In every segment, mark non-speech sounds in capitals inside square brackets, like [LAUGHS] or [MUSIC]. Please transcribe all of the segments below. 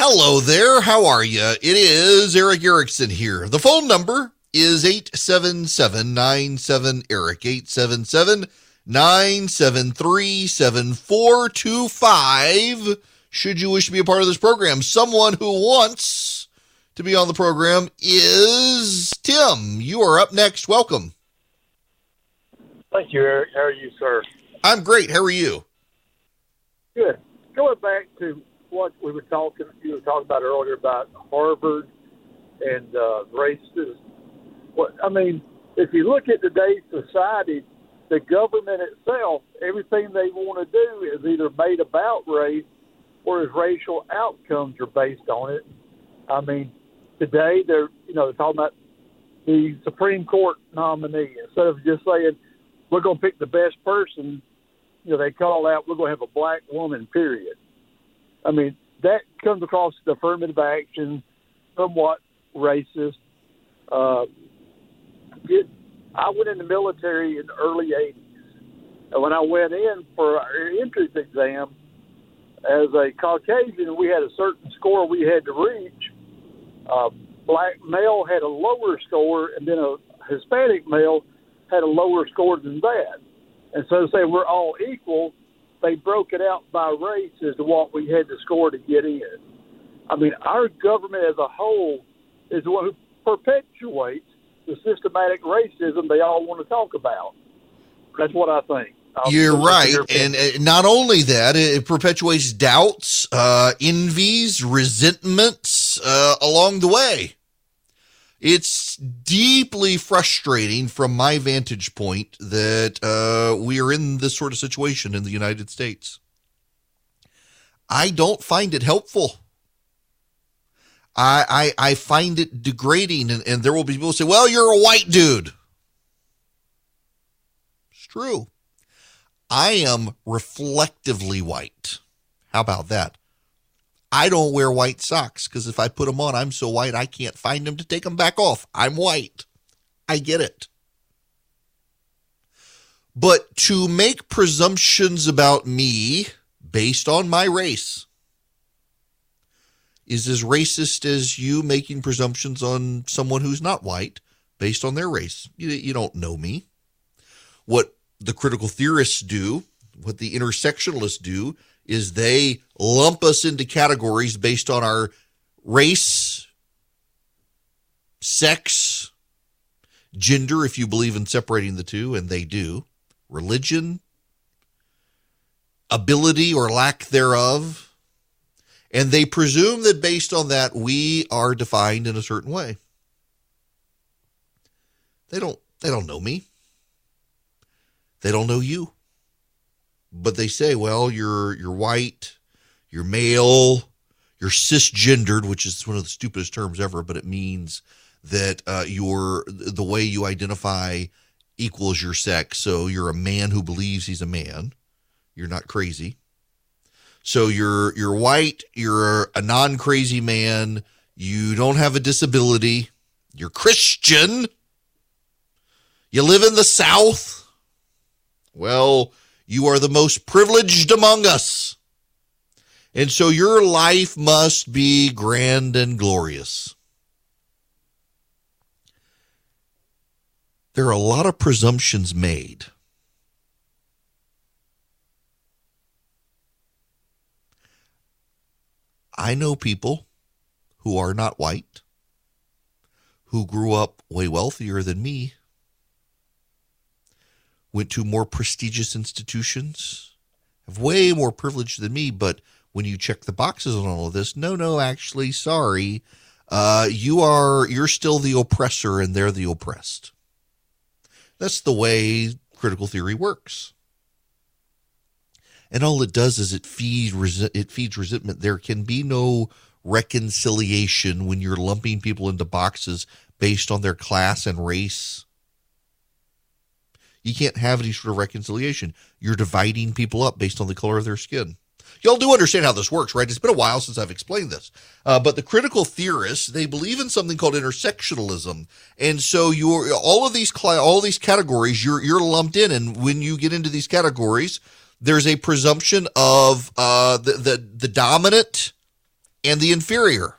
Hello there. How are you? It is Erick Erickson here. The phone number is 877 Eric 877 973 7425. Should you wish to be a part of this program, someone who wants to be on the program is Tim. You are up next. Welcome. Thank you, Eric. How are you, sir? I'm great. How are you? Good. Going back to what we were talking, you were talking about earlier about Harvard and uh, races. What I mean, if you look at today's society, the government itself, everything they want to do is either made about race or as racial outcomes are based on it. I mean, today they're you know they're talking about the Supreme Court nominee instead of just saying we're going to pick the best person. You know, they call out we're going to have a black woman. Period. I mean, that comes across as affirmative action, somewhat racist. Uh, it, I went in the military in the early 80s. And when I went in for our entrance exam, as a Caucasian, we had a certain score we had to reach. Uh, black male had a lower score, and then a Hispanic male had a lower score than that. And so to say we're all equal, they broke it out by race as to what we had to score to get in. I mean, our government as a whole is the one who perpetuates the systematic racism they all want to talk about. That's what I think. I'll You're right, and uh, not only that, it perpetuates doubts, uh, envies, resentments uh, along the way. It's deeply frustrating from my vantage point that uh, we are in this sort of situation in the United States. I don't find it helpful. I, I, I find it degrading, and, and there will be people who say, well, you're a white dude. It's true. I am reflectively white. How about that? I don't wear white socks because if I put them on, I'm so white I can't find them to take them back off. I'm white. I get it. But to make presumptions about me based on my race is as racist as you making presumptions on someone who's not white based on their race. You, you don't know me. What the critical theorists do, what the intersectionalists do, is they lump us into categories based on our race, sex, gender, if you believe in separating the two, and they do, religion, ability or lack thereof. And they presume that based on that, we are defined in a certain way. They don't they don't know me. They don't know you but they say, well, you're you're white, you're male, you're cisgendered, which is one of the stupidest terms ever, but it means that uh, you're the way you identify equals your sex. So you're a man who believes he's a man. You're not crazy. So you're you're white. You're a non-crazy man. You don't have a disability. You're Christian. You live in the South. Well, you are the most privileged among us. And so your life must be grand and glorious. There are a lot of presumptions made. I know people who are not white, who grew up way wealthier than me, went to more prestigious institutions, have way more privilege than me. But when you check the boxes on all of this, no, no, actually, sorry, uh, you are you're still the oppressor and they're the oppressed. That's the way critical theory works. And all it does is it feeds it feeds resentment. There can be no reconciliation when you're lumping people into boxes based on their class and race you can't have any sort of reconciliation. You're dividing people up based on the color of their skin. Y'all do understand how this works, right? It's been a while since I've explained this. Uh, but the critical theorists, they believe in something called intersectionalism. And so you're, all of these, all these categories, you're, you're lumped in. And when you get into these categories, there's a presumption of, uh, the, the, the dominant and the inferior.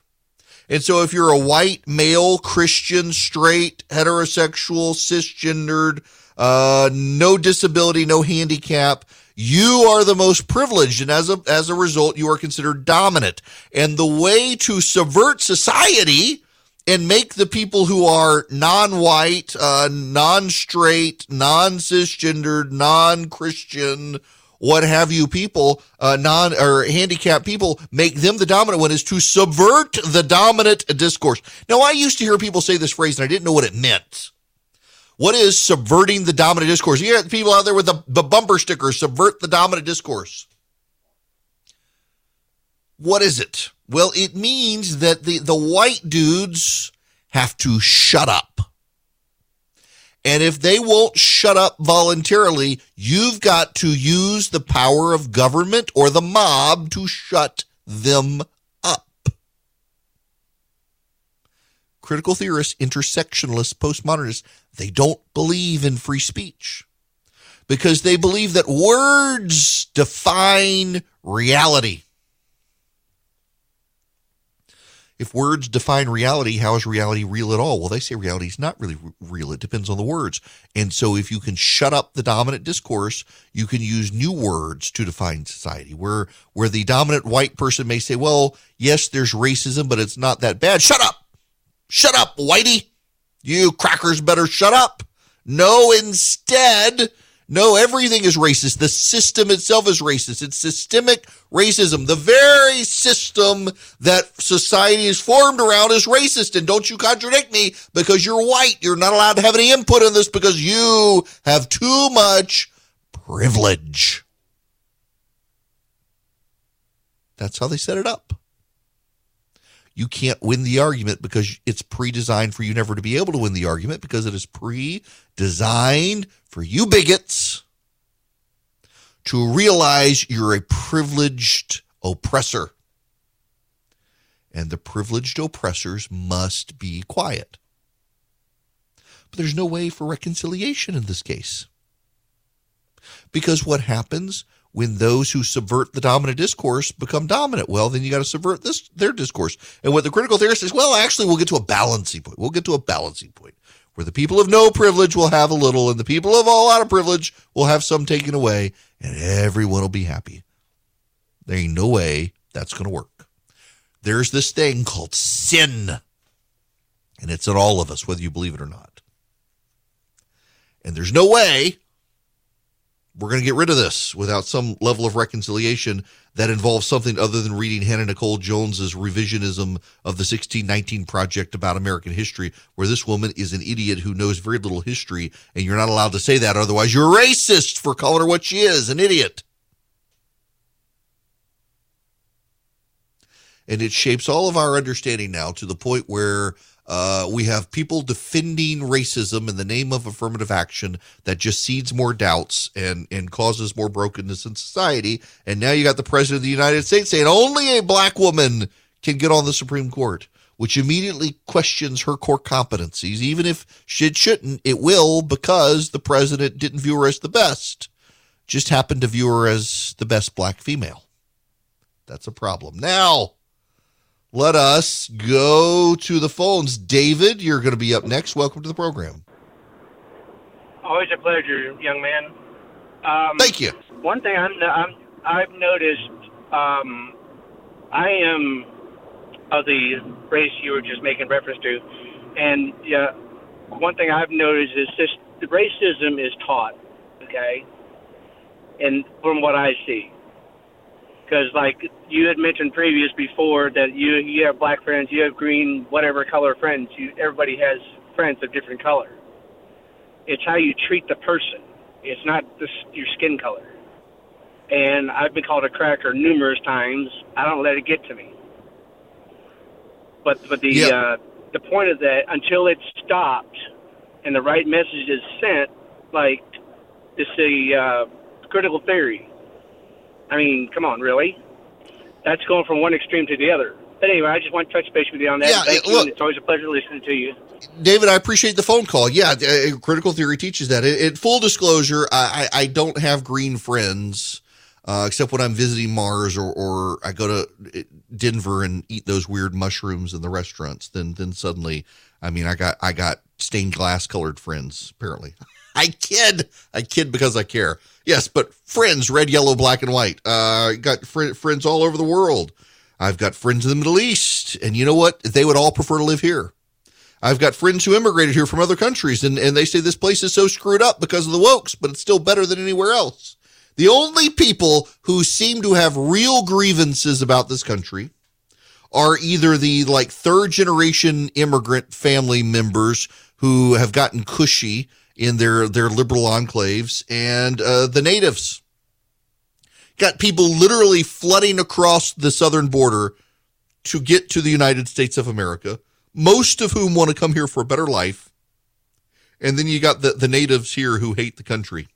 And so if you're a white, male, Christian, straight, heterosexual, cisgendered, uh, no disability, no handicap, you are the most privileged. And as a, as a result, you are considered dominant. And the way to subvert society and make the people who are non-white, uh, non-straight, non-cisgendered, non-Christian, what have you people, uh, non or handicapped people, make them the dominant one is to subvert the dominant discourse. Now, I used to hear people say this phrase and I didn't know what it meant. What is subverting the dominant discourse? You got people out there with the, the bumper stickers, subvert the dominant discourse. What is it? Well, it means that the, the white dudes have to shut up. And if they won't shut up voluntarily, you've got to use the power of government or the mob to shut them up. Critical theorists, intersectionalists, postmodernists, they don't believe in free speech because they believe that words define reality. if words define reality, how is reality real at all? Well, they say reality is not really real. It depends on the words. And so if you can shut up the dominant discourse, you can use new words to define society where, where the dominant white person may say, well, yes, there's racism, but it's not that bad. Shut up. Shut up, whitey. You crackers better shut up. No, instead, no, everything is racist. The system itself is racist. It's systemic racism. The very system that society is formed around is racist. And don't you contradict me because you're white. You're not allowed to have any input in this because you have too much privilege. That's how they set it up. You can't win the argument because it's pre designed for you never to be able to win the argument because it is pre designed for you bigots to realize you're a privileged oppressor. And the privileged oppressors must be quiet. But there's no way for reconciliation in this case. Because what happens when those who subvert the dominant discourse become dominant? Well, then you got to subvert this their discourse. And what the critical theorist says, well, actually, we'll get to a balancing point. We'll get to a balancing point where the people of no privilege will have a little and the people of a lot of privilege will have some taken away and everyone will be happy. There ain't no way that's going to work. There's this thing called sin, and it's in all of us, whether you believe it or not. And there's no way we're going to get rid of this without some level of reconciliation that involves something other than reading Hannah Nicole Jones's revisionism of the 1619 project about American history, where this woman is an idiot who knows very little history, and you're not allowed to say that. Otherwise, you're racist for calling her what she is, an idiot. And it shapes all of our understanding now to the point where uh, we have people defending racism in the name of affirmative action that just seeds more doubts and, and causes more brokenness in society. And now you got the president of the United States saying only a black woman can get on the Supreme Court, which immediately questions her core competencies. Even if it shouldn't, it will because the president didn't view her as the best, just happened to view her as the best black female. That's a problem. Now, let us go to the phones. David, you're going to be up next. Welcome to the program. Always a pleasure, young man. Um, Thank you. One thing I'm, I'm, I've noticed, um, I am of the race you were just making reference to, and yeah, one thing I've noticed is this: the racism is taught, okay, and from what I see, because like you had mentioned previous before that you you have black friends, you have green whatever color friends. You everybody has friends of different color. It's how you treat the person. It's not this, your skin color. And I've been called a cracker numerous times. I don't let it get to me. But but the Yeah. uh, the point of that until it's stopped and the right message is sent, like it's a uh, critical theory. I mean, come on, really? That's going from one extreme to the other. But anyway, I just want to touch base with you on that. Yeah, Thank yeah, you. look- it's always a pleasure listening to you. David, I appreciate the phone call. Yeah, uh, critical theory teaches that. In, in full disclosure, I, I I don't have green friends. uh, except when I'm visiting Mars or, or I go to Denver and eat those weird mushrooms in the restaurants. Then then suddenly, I mean, I got I got stained glass colored friends. Apparently, [LAUGHS] I kid, I kid because I care. Yes, but friends, red, yellow, black, and white. Uh, got fr- friends all over the world. I've got friends in the Middle East, and you know what? They would all prefer to live here. I've got friends who immigrated here from other countries, and, and they say this place is so screwed up because of the wokes, but it's still better than anywhere else. The only people who seem to have real grievances about this country are either the like third generation immigrant family members who have gotten cushy in their, their liberal enclaves and uh, the natives. Got people literally flooding across the southern border to get to the United States of America, most of whom want to come here for a better life. And then you got the, the natives here who hate the country.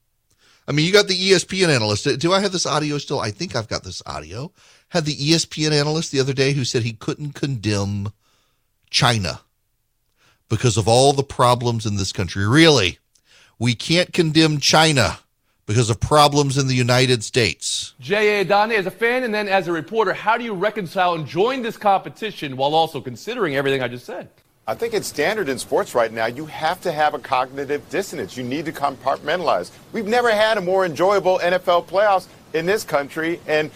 I mean, you got the ESPN analyst. Do I have this audio still? I think I've got this audio. Had the ESPN analyst the other day who said he couldn't condemn China because of all the problems in this country. Really? We can't condemn China because of problems in the United States. J.A. Adande, as a fan and then as a reporter, how do you reconcile enjoying this competition while also considering everything I just said? I think it's standard in sports right now. You have to have a cognitive dissonance. You need to compartmentalize. We've never had a more enjoyable NFL playoffs in this country, and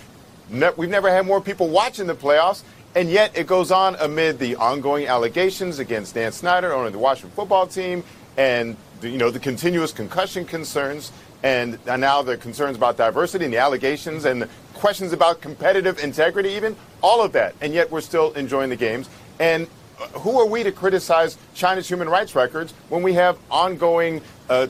ne- we've never had more people watching the playoffs. And yet, it goes on amid the ongoing allegations against Dan Snyder, owner of the Washington football team, and the, you know the continuous concussion concerns, and now the concerns about diversity and the allegations and the questions about competitive integrity, even all of that. And yet, we're still enjoying the games. And who are we to criticize China's human rights records when we have ongoing uh,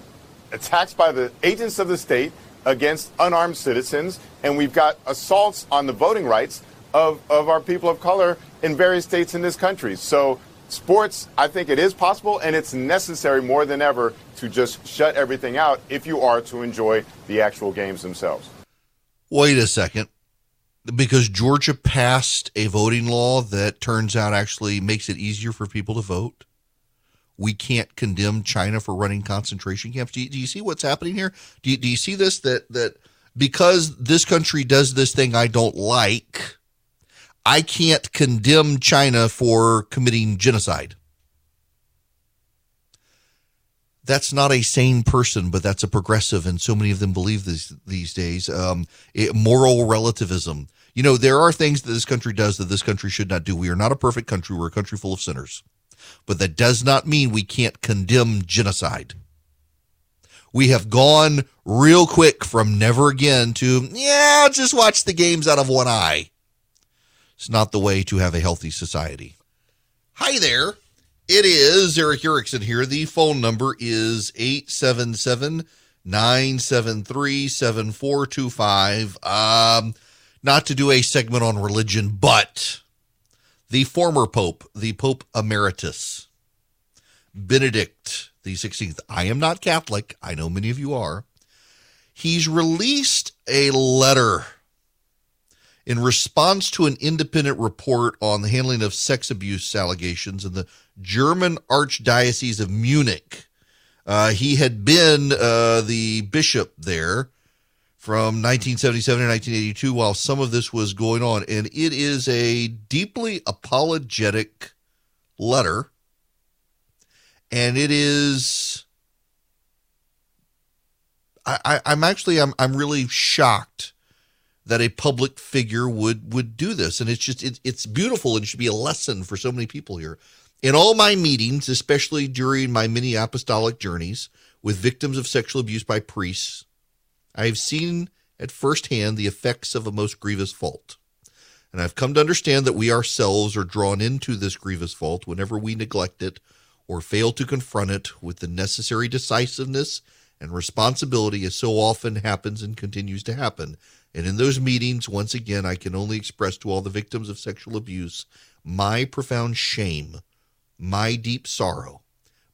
attacks by the agents of the state against unarmed citizens, and we've got assaults on the voting rights of, of our people of color in various states in this country. So, sports, I think it is possible, and it's necessary more than ever to just shut everything out if you are to enjoy the actual games themselves. Wait a second because Georgia passed a voting law that turns out actually makes it easier for people to vote. We can't condemn China for running concentration camps. Do you, do you see what's happening here? Do you, do you see this? That that because this country does this thing I don't like, I can't condemn China for committing genocide. That's not a sane person, but that's a progressive, and so many of them believe this these days. Um, it, moral relativism you know, there are things that this country does that this country should not do. We are not a perfect country. We're a country full of sinners. But that does not mean we can't condemn genocide. We have gone real quick from never again to, yeah, just watch the games out of one eye. It's not the way to have a healthy society. Hi there. It is Erick Erickson here. The phone number is 877 973 7425. Um, not to do a segment on religion, but the former Pope, the Pope Emeritus, Benedict the 16th. I am not Catholic. I know many of you are. He's released a letter in response to an independent report on the handling of sex abuse allegations in the German Archdiocese of Munich. Uh, he had been uh, the bishop there from 1977 to 1982 while some of this was going on. And it is a deeply apologetic letter. And it is. I, I, am actually I'm I'm really shocked that a public figure would would do this, and it's just it, it's beautiful and it should be a lesson for so many people here. In all my meetings, especially during my many apostolic journeys with victims of sexual abuse by priests, I have seen at first hand the effects of a most grievous fault. And I've come to understand that we ourselves are drawn into this grievous fault whenever we neglect it or fail to confront it with the necessary decisiveness and responsibility, as so often happens and continues to happen. And in those meetings, once again, I can only express to all the victims of sexual abuse my profound shame, my deep sorrow,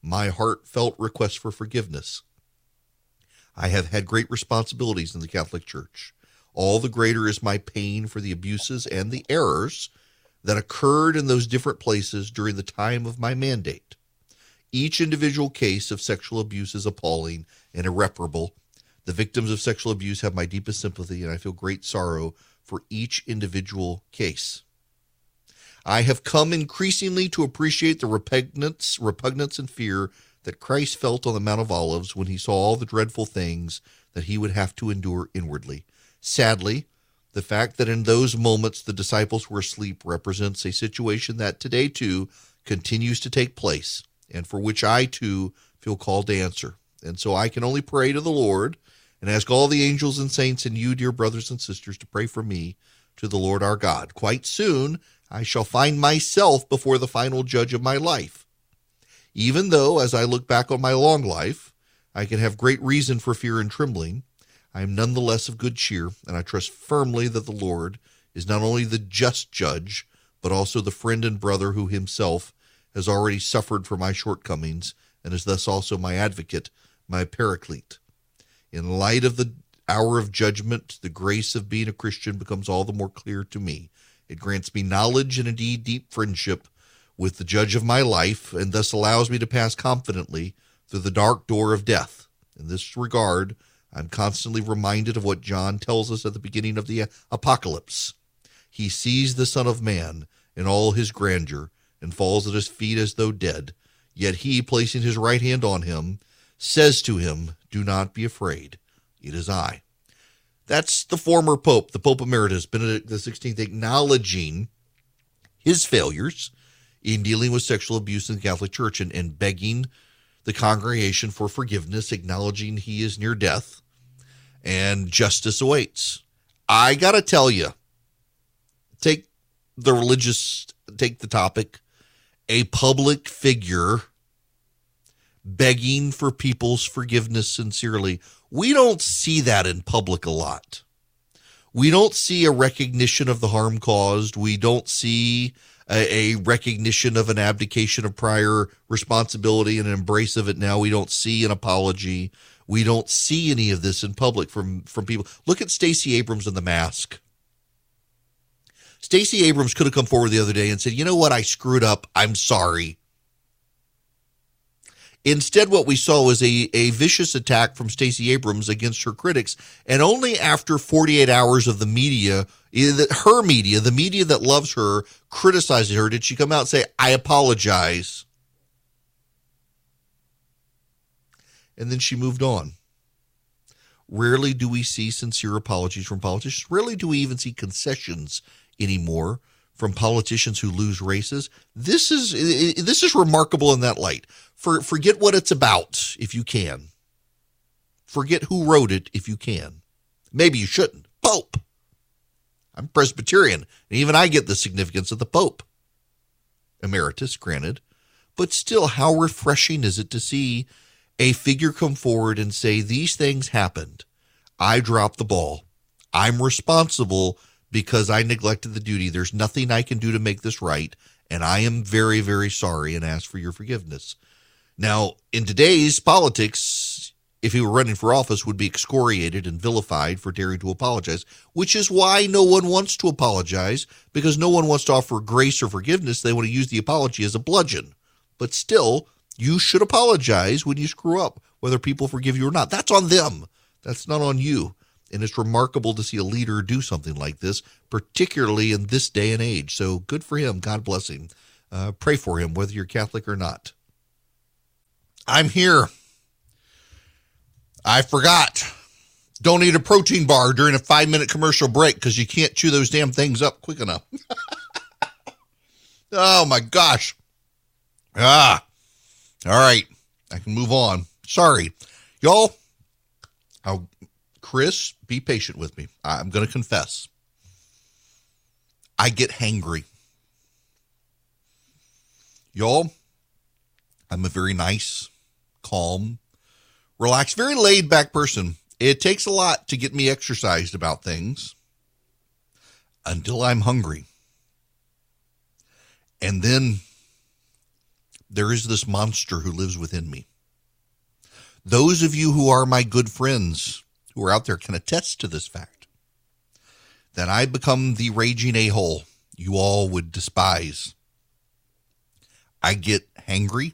my heartfelt request for forgiveness I have had great responsibilities in the Catholic Church. All the greater is my pain for the abuses and the errors that occurred in those different places during the time of my mandate. Each individual case of sexual abuse is appalling and irreparable. The victims of sexual abuse have my deepest sympathy, and I feel great sorrow for each individual case. I have come increasingly to appreciate the repugnance, repugnance and fear that Christ felt on the Mount of Olives when he saw all the dreadful things that he would have to endure inwardly. Sadly, the fact that in those moments the disciples were asleep represents a situation that today too continues to take place and for which I too feel called to answer. And so I can only pray to the Lord and ask all the angels and saints and you, dear brothers and sisters, to pray for me to the Lord our God. Quite soon I shall find myself before the final judge of my life. Even though, as I look back on my long life, I can have great reason for fear and trembling, I am none the less of good cheer, and I trust firmly that the Lord is not only the just judge, but also the friend and brother who himself has already suffered for my shortcomings and is thus also my advocate, my paraclete. In light of the hour of judgment, the grace of being a Christian becomes all the more clear to me. It grants me knowledge and indeed deep friendship with the judge of my life, and thus allows me to pass confidently through the dark door of death. In this regard, I'm constantly reminded of what John tells us at the beginning of the apocalypse. He sees the Son of Man in all his grandeur and falls at his feet as though dead. Yet he, placing his right hand on him, says to him, Do not be afraid. It is I. That's the former Pope, the Pope Emeritus, Benedict XVI, acknowledging his failures in dealing with sexual abuse in the Catholic Church and, and begging the congregation for forgiveness, acknowledging he is near death and justice awaits. I got to tell you, take the religious, take the topic, a public figure begging for people's forgiveness sincerely. We don't see that in public a lot. We don't see a recognition of the harm caused. We don't see a, a, recognition of an abdication of prior responsibility and an embrace of it now. We don't see an apology. We don't see any of this in public from from people. Look at Stacey Abrams in the mask. Stacey Abrams could have come forward the other day and said, "You know what? I screwed up. I'm sorry." Instead, what we saw was a, a vicious attack from Stacey Abrams against her critics. And only after 48 hours of the media, eh, her media, the media that loves her, criticizing her, did she come out and say, I apologize. And then she moved on. Rarely do we see sincere apologies from politicians. Rarely do we even see concessions anymore from politicians who lose races. This is this is remarkable in that light. For, forget what it's about if you can. Forget who wrote it if you can. Maybe you shouldn't. Pope. I'm Presbyterian, and even I get the significance of the Pope. Emeritus, granted. But still, how refreshing is it to see a figure come forward and say, These things happened. I dropped the ball. I'm responsible because I neglected the duty. There's nothing I can do to make this right. And I am very, very sorry and ask for your forgiveness. Now, in today's politics, if he were running for office, would be excoriated and vilified for daring to apologize, which is why no one wants to apologize because no one wants to offer grace or forgiveness. They want to use the apology as a bludgeon. But still, you should apologize when you screw up, whether people forgive you or not. That's on them. That's not on you. And it's remarkable to see a leader do something like this, particularly in this day and age. So good for him. God bless him. Uh, pray for him, whether you're Catholic or not. I'm here. I forgot. Don't eat a protein bar during a five minute commercial break because you can't chew those damn things up quick enough. [LAUGHS] oh my gosh. Ah. All right. I can move on. Sorry. Y'all, I'll, Chris, be patient with me. I'm going to confess. I get hangry. Y'all, I'm a very nice, calm, relaxed, very laid back person. It takes a lot to get me exercised about things until I'm hungry. And then there is this monster who lives within me. Those of you who are my good friends who are out there can attest to this fact that I become the raging a hole you all would despise. I get hangry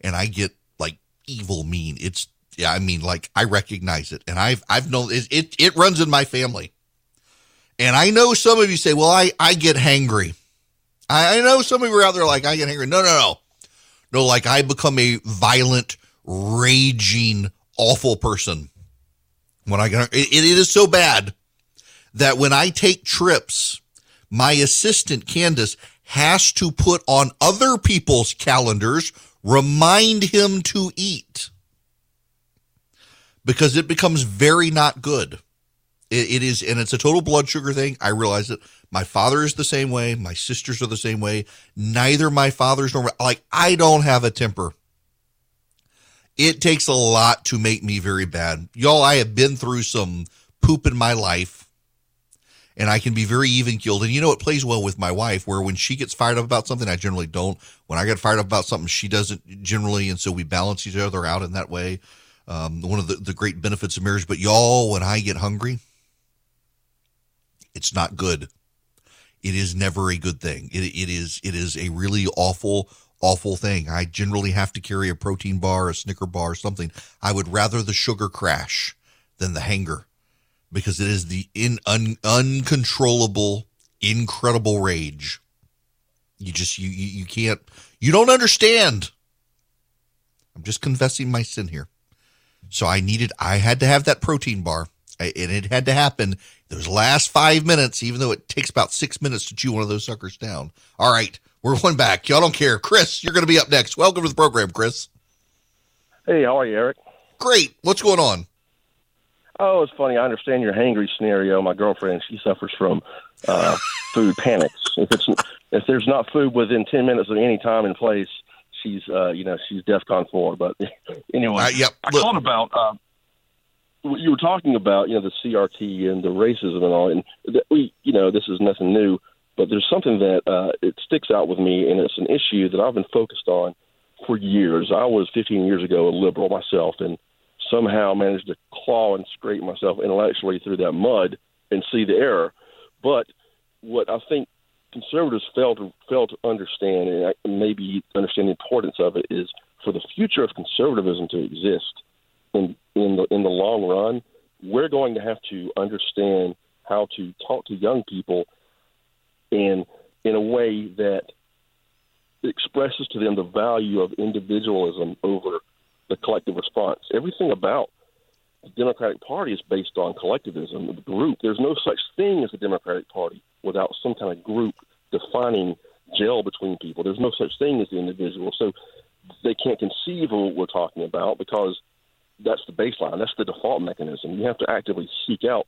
and I get like evil mean. It's yeah, I mean, like I recognize it, and I've I've known it. It, it runs in my family, and I know some of you say, "Well, I I get hangry." I, I know some of you are out there like I get hangry. No, no, no, no. Like I become a violent, raging, awful person when I. It, it is so bad that when I take trips, my assistant Candace has to put on other people's calendars, remind him to eat because it becomes very not good. It, it is, and it's a total blood sugar thing. I realize it. My father is the same way. My sisters are the same way. Neither my father's nor like I don't have a temper. It takes a lot to make me very bad. Y'all, I have been through some poop in my life and I can be very even keeled. And you know, it plays well with my wife where when she gets fired up about something, I generally don't. When I get fired up about something, she doesn't generally. And so we balance each other out in that way. Um, one of the, the great benefits of marriage. But y'all, when I get hungry, it's not good. It is never a good thing. It, it is it is a really awful awful thing. I generally have to carry a protein bar, a Snicker bar, something. I would rather the sugar crash than the hanger because it is the in un, uncontrollable, incredible rage. You just you, you you can't you don't understand. I'm just confessing my sin here. So I needed I had to have that protein bar, and it had to happen those last five minutes, even though it takes about six minutes to chew one of those suckers down. All right, we're going back. Y'all don't care. Chris, you're going to be up next. Welcome to the program, Chris. Hey, how are you, Eric? Great. What's going on? Oh, it's funny. I understand your hangry scenario. My girlfriend, she suffers from uh, [LAUGHS] food panics. If it's if there's not food within ten minutes of any time and place, she's uh, you know she's DEFCON four. But [LAUGHS] anyway, Uh, yep. I Look- called about uh, what you were talking about, you know, the CRT and the racism and all, and that we, you know, this is nothing new, but there's something that uh, it sticks out with me, and it's an issue that I've been focused on for years. I was 15 years ago a liberal myself, and somehow managed to claw and scrape myself intellectually through that mud and see the error. But what I think conservatives fail to fail to understand, and maybe understand the importance of it, is for the future of conservatism to exist in in the in the long run, we're going to have to understand how to talk to young people in in a way that expresses to them the value of individualism over the collective response. Everything about the Democratic Party is based on collectivism, the group. There's no such thing as the Democratic Party without some kind of group defining gel between people. There's no such thing as the individual. So they can't conceive of what we're talking about because that's the baseline. That's the default mechanism. You have to actively seek out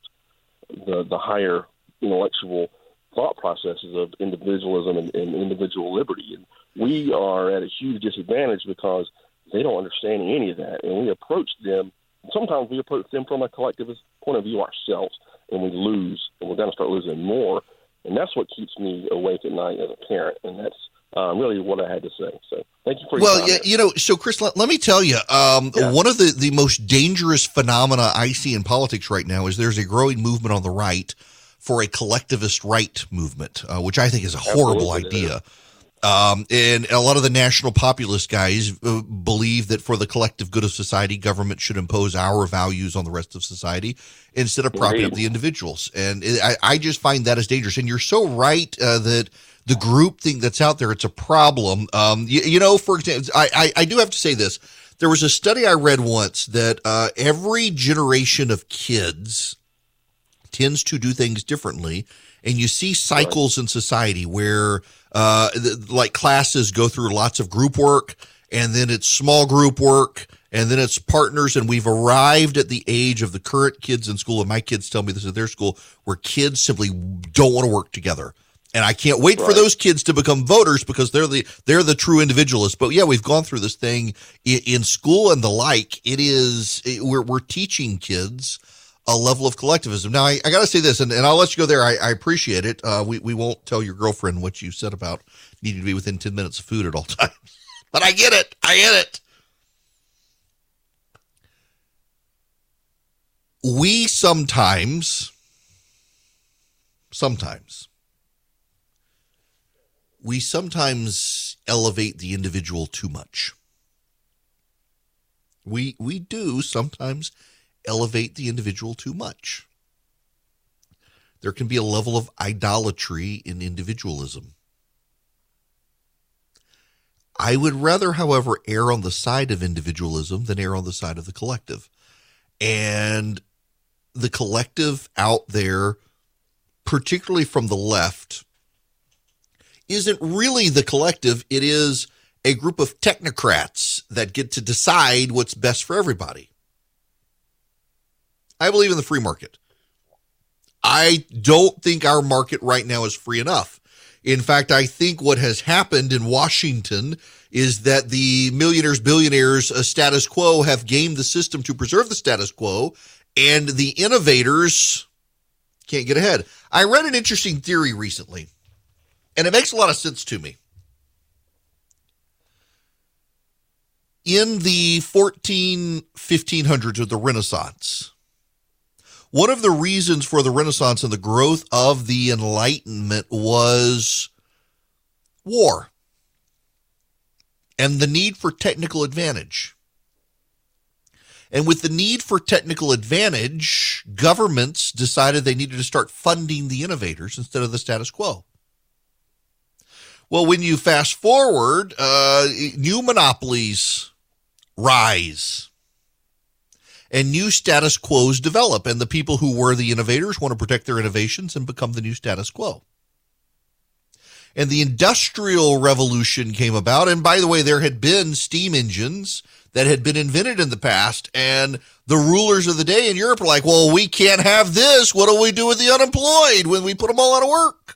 the the higher intellectual thought processes of individualism and, and individual liberty. And we are at a huge disadvantage because they don't understand any of that. And we approach them, sometimes we approach them from a collectivist point of view ourselves, and we lose, and we're going to start losing more. And that's what keeps me awake at night as a parent. And that's uh, really what I had to say. So thank you for your Well, yeah, you know, so Chris, let, let me tell you, um, Yeah. one of the, the most dangerous phenomena I see in politics right now is there's a growing movement on the right for a collectivist right movement, uh, which I think is a horrible Absolutely, idea. Um, and a lot of the national populist guys uh, believe that for the collective good of society, government should impose our values on the rest of society instead of propping up the individuals. And it, I, I just find that as dangerous. And you're so right uh, that the group thing that's out there, it's a problem. Um, you, you know, for example, I, I, I do have to say this. There was a study I read once that uh, every generation of kids tends to do things differently. And you see cycles in society where, uh, th- like classes go through lots of group work and then it's small group work and then it's partners. And we've arrived at the age of the current kids in school. And my kids tell me this at their school where kids simply don't want to work together. And I can't wait for those kids to become voters because they're the they're the true individualists. But yeah, we've gone through this thing in, in school and the like. It is it, we're we're teaching kids a level of collectivism. Now, I, I got to say this, and, and I'll let you go there. I, I appreciate it. Uh, we we won't tell your girlfriend what you said about needing to be within ten minutes of food at all [LAUGHS] times. But I get it. I get it. We sometimes, sometimes, we sometimes elevate the individual too much. We we do sometimes elevate the individual too much. There can be a level of idolatry in individualism. I would rather, however, err on the side of individualism than err on the side of the collective. And the collective out there, particularly from the left, isn't really the collective. It is a group of technocrats that get to decide what's best for everybody. I believe in the free market. I don't think our market right now is free enough. In fact, I think what has happened in Washington is that the millionaires, billionaires uh, status quo have gamed the system to preserve the status quo, and the innovators can't get ahead. I read an interesting theory recently, and it makes a lot of sense to me. In the 14, 1500s of the Renaissance, one of the reasons for the Renaissance and the growth of the Enlightenment was war and the need for technical advantage. And with the need for technical advantage, governments decided they needed to start funding the innovators instead of the status quo. Well, when you fast forward, uh, new monopolies rise and new status quos develop. And the people who were the innovators want to protect their innovations and become the new status quo. And the Industrial Revolution came about. And by the way, there had been steam engines that had been invented in the past. And the rulers of the day in Europe were like, well, we can't have this. What do we do with the unemployed when we put them all out of work?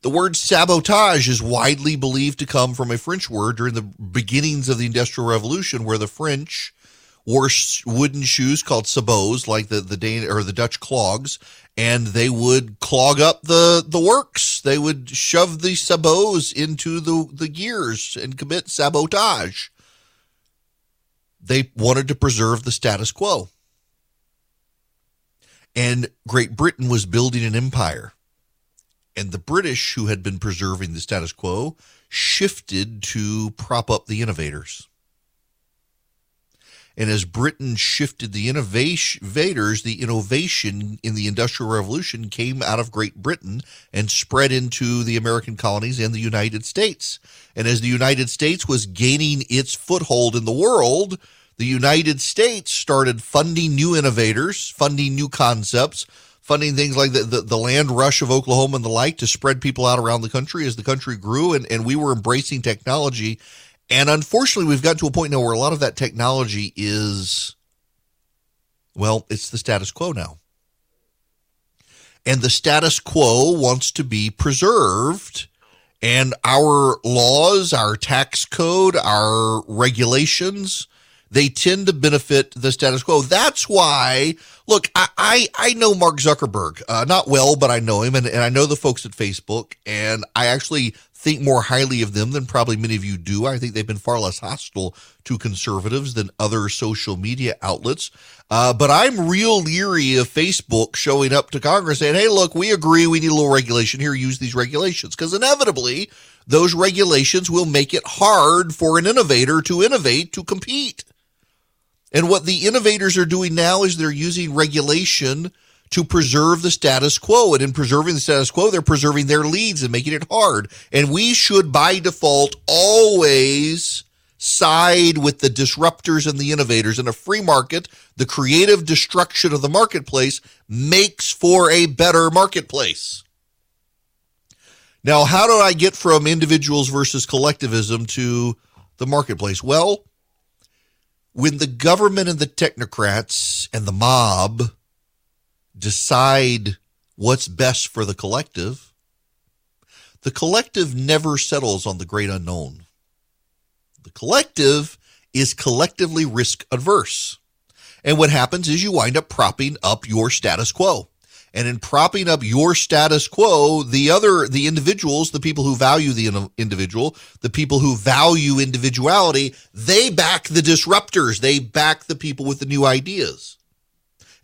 The word sabotage is widely believed to come from a French word during the beginnings of the Industrial Revolution, where the French wore wooden shoes called sabots, like the the Dane or the Dutch clogs, and they would clog up the the works. They would shove the sabots into the the gears and commit sabotage. They wanted to preserve the status quo. And Great Britain was building an empire. And the British, who had been preserving the status quo, shifted to prop up the innovators. And as Britain shifted the innovators, the innovation in the Industrial Revolution came out of Great Britain and spread into the American colonies and the United States. And as the United States was gaining its foothold in the world, the United States started funding new innovators, funding new concepts, funding things like the, the, the, land rush of Oklahoma and the like to spread people out around the country as the country grew. And, and we were embracing technology and unfortunately, we've gotten to a point now where a lot of that technology is, well, it's the status quo now. And the status quo wants to be preserved. And our laws, our tax code, our regulations, they tend to benefit the status quo. That's why, look, I, I, I know Mark Zuckerberg, uh, not well, but I know him and, and I know the folks at Facebook and I actually think more highly of them than probably many of you do. I think they've been far less hostile to conservatives than other social media outlets. Uh, but I'm real leery of Facebook showing up to Congress saying, hey, look, we agree we need a little regulation here, use these regulations. Because inevitably, those regulations will make it hard for an innovator to innovate, to compete. And what the innovators are doing now is they're using regulation to preserve the status quo. And in preserving the status quo, they're preserving their leads and making it hard. And we should, by default, always side with the disruptors and the innovators. In a free market, the creative destruction of the marketplace makes for a better marketplace. Now, how do I get from individuals versus collectivism to the marketplace? Well, when the government and the technocrats and the mob decide what's best for the collective, the collective never settles on the great unknown. The collective is collectively risk adverse. And what happens is you wind up propping up your status quo. And in propping up your status quo, the other, the individuals, the people who value the individual, the people who value individuality, they back the disruptors. They back the people with the new ideas.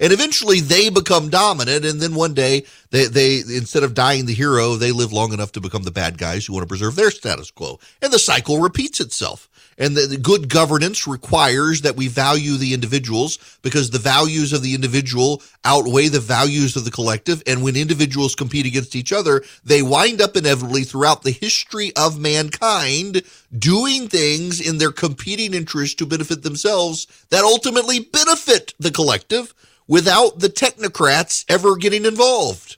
And eventually they become dominant. And then one day they, they, instead of dying the hero, they live long enough to become the bad guys who want to preserve their status quo. And the cycle repeats itself. And the, the, good governance requires that we value the individuals because the values of the individual outweigh the values of the collective. And when individuals compete against each other, they wind up inevitably throughout the history of mankind doing things in their competing interest to benefit themselves that ultimately benefit the collective without the technocrats ever getting involved.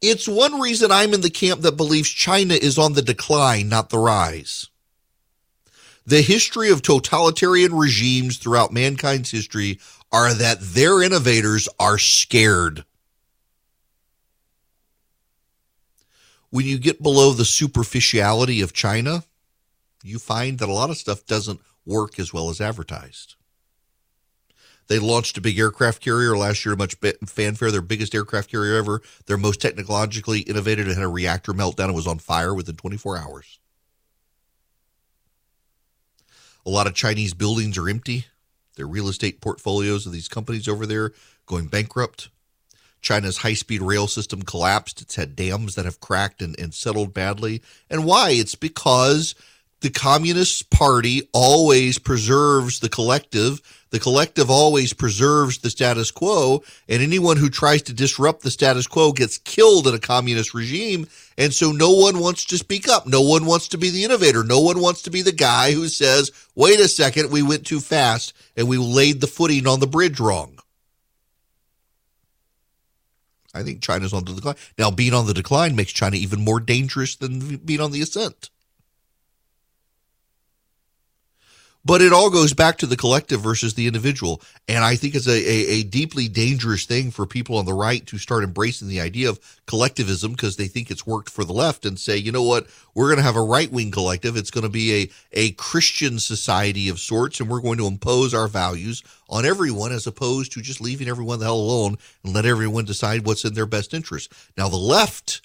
It's one reason I'm in the camp that believes China is on the decline, not the rise. The history of totalitarian regimes throughout mankind's history are that their innovators are scared. When you get below the superficiality of China, you find that a lot of stuff doesn't work as well as advertised. They launched a big aircraft carrier last year, much fanfare, their biggest aircraft carrier ever. Their most technologically innovative. It had a reactor meltdown. It was on fire within 24 hours. A lot of Chinese buildings are empty. Their real estate portfolios of these companies over there going bankrupt. China's high speed rail system collapsed. It's had dams that have cracked and, and settled badly. And why? It's because the Communist Party always preserves the collective. The collective always preserves the status quo, and anyone who tries to disrupt the status quo gets killed in a communist regime. And so no one wants to speak up. No one wants to be the innovator. No one wants to be the guy who says, wait a second, we went too fast and we laid the footing on the bridge wrong. I think China's on the decline. Now, being on the decline makes China even more dangerous than being on the ascent. But it all goes back to the collective versus the individual. And I think it's a, a, a, deeply dangerous thing for people on the right to start embracing the idea of collectivism because they think it's worked for the left and say, you know what, we're going to have a right wing collective. It's going to be a, a Christian society of sorts, and we're going to impose our values on everyone as opposed to just leaving everyone the hell alone and let everyone decide what's in their best interest. Now, the left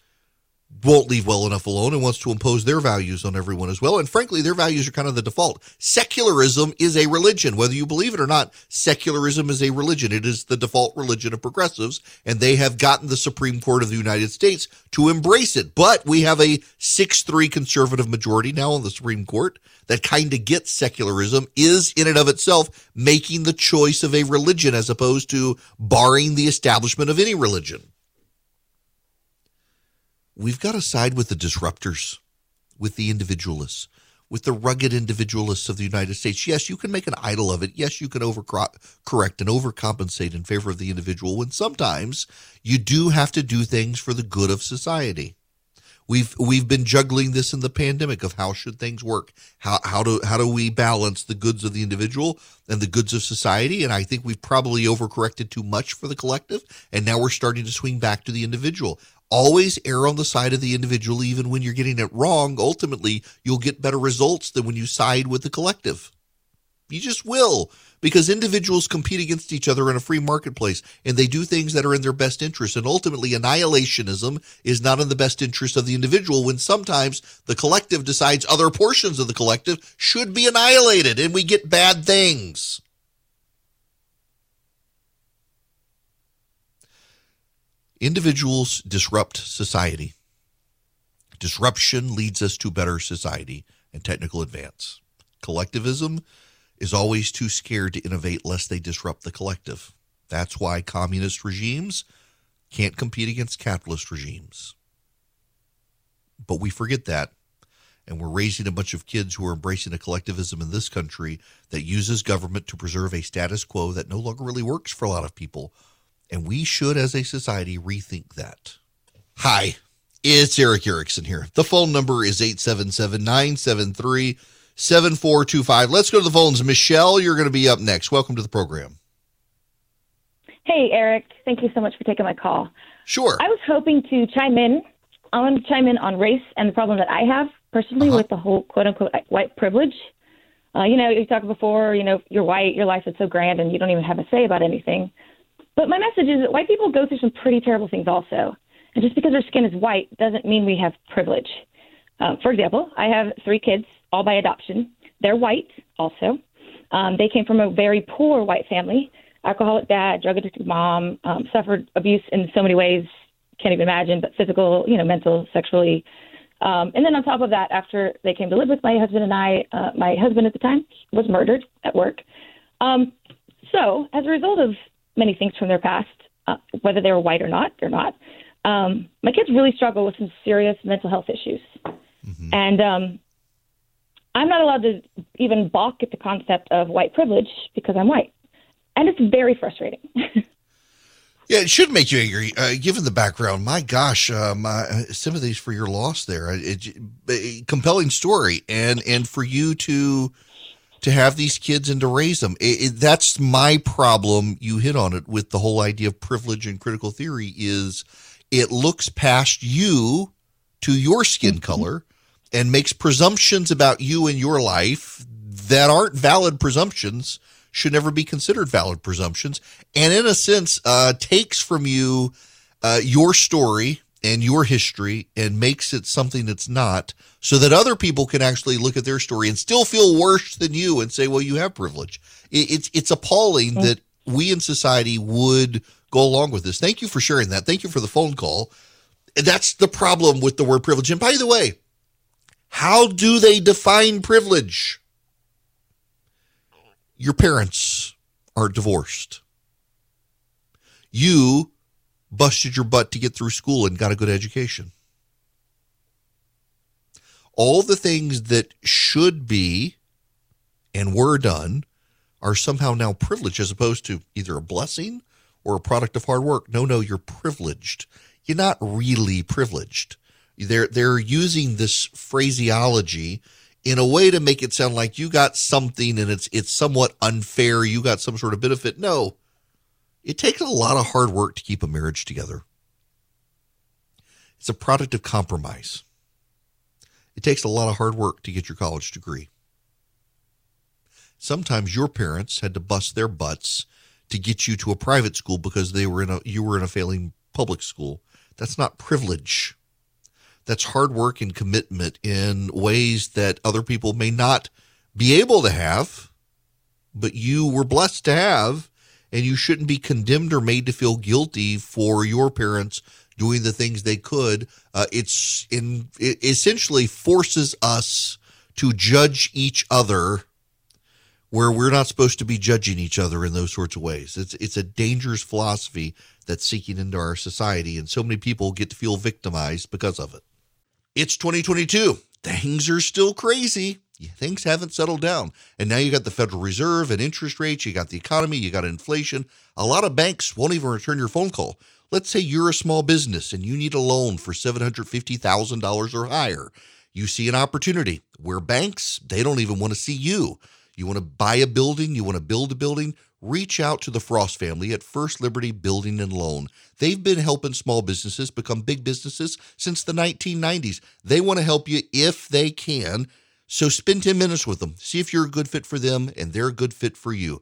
won't leave well enough alone and wants to impose their values on everyone as well. And frankly, their values are kind of the default. Secularism is a religion. Whether you believe it or not, secularism is a religion. It is the default religion of progressives, and they have gotten the Supreme Court of the United States to embrace it. But we have a 6 3 conservative majority now on the Supreme Court that kind of gets secularism, is in and of itself making the choice of a religion as opposed to barring the establishment of any religion we've got to side with the disruptors, with the individualists, with the rugged individualists of the United States. Yes, you can make an idol of it. Yes, you can overcorrect and overcompensate in favor of the individual when sometimes you do have to do things for the good of society. We've we've been juggling this in the pandemic of how should things work? How how do how do we balance the goods of the individual and the goods of society? And I think we've probably overcorrected too much for the collective, and now we're starting to swing back to the individual always err on the side of the individual, even when you're getting it wrong. Ultimately, you'll get better results than when you side with the collective. You just will, because individuals compete against each other in a free marketplace and they do things that are in their best interest. And ultimately, annihilationism is not in the best interest of the individual when sometimes the collective decides other portions of the collective should be annihilated and we get bad things. Individuals disrupt society. Disruption leads us to better society and technical advance. Collectivism is always too scared to innovate lest they disrupt the collective. That's why communist regimes can't compete against capitalist regimes. But we forget that. And we're raising a bunch of kids who are embracing a collectivism in this country that uses government to preserve a status quo that no longer really works for a lot of people and we should, as a society, rethink that. Hi, it's Erick Erickson here. The phone number is 877 973 7425. Let's go to the phones. Michelle, you're going to be up next. Welcome to the program. Hey, Erick. Thank you so much for taking my call. Sure. I was hoping to chime in. I want to chime in on race and the problem that I have personally uh-huh. with the whole quote unquote white privilege. Uh, you know, you talked before, you know, you're white, your life is so grand, and you don't even have a say about anything. But my message is that white people go through some pretty terrible things also. And just because our skin is white doesn't mean we have privilege. Um, for example, I have three kids, all by adoption. They're white also. Um, they came from a very poor white family. alcoholic dad, drug addicted mom, um, suffered abuse in so many ways, can't even imagine, but physical, you know, mental, sexually. Um, and then on top of that, after they came to live with my husband and I, uh, my husband at the time was murdered at work. Um, so as a result of many things from their past, uh, whether they were white or not, they're not. Um, my kids really struggle with some serious mental health issues, mm-hmm. and um, I'm not allowed to even balk at the concept of white privilege because I'm white, and it's very frustrating. [LAUGHS] Yeah, it should make you angry, uh, given the background. My gosh, uh, my uh, sympathies for your loss there. It, it, compelling story, and and for you to to have these kids and to raise them. It, that's my problem. You hit on it with the whole idea of privilege and critical theory. Is it looks past you to your skin mm-hmm. color and makes presumptions about you and your life that aren't valid presumptions should never be considered valid presumptions, and in a sense, uh, takes from you uh, your story and your history and makes it something that's not, so that other people can actually look at their story and still feel worse than you and say, "Well, you have privilege." It, it's it's appalling mm-hmm. that we in society would go along with this. Thank you for sharing that. Thank you for the phone call. That's the problem with the word privilege. And by the way, how do they define privilege? your parents are divorced. You busted your butt to get through school and got a good education. All the things that should be and were done are somehow now privileged as opposed to either a blessing or a product of hard work. No, no, you're privileged. You're not really privileged. They're they're using this phraseology in a way to make it sound like you got something and it's it's somewhat unfair, you got some sort of benefit. No. It takes a lot of hard work to keep a marriage together. It's a product of compromise. It takes a lot of hard work to get your college degree. Sometimes your parents had to bust their butts to get you to a private school because they were in a you were in a failing public school. That's not privilege that's hard work and commitment in ways that other people may not be able to have, but you were blessed to have, and you shouldn't be condemned or made to feel guilty for your parents doing the things they could. Uh, it's in it essentially forces us to judge each other where we're not supposed to be judging each other in those sorts of ways. It's it's a dangerous philosophy that's seeking into our society, and so many people get to feel victimized because of it. It's 2022. Things are still crazy. Things haven't settled down. And now you got the Federal Reserve and interest rates, you got the economy, you got inflation. A lot of banks won't even return your phone call. Let's say you're a small business and you need a loan for $750,000 or higher. You see an opportunity where banks, they don't even want to see you. You want to buy a building, you want to build a building, reach out to the Frost family at First Liberty Building and Loan. They've been helping small businesses become big businesses since the 1990s. They want to help you if they can. So spend 10 minutes with them. See if you're a good fit for them and they're a good fit for you.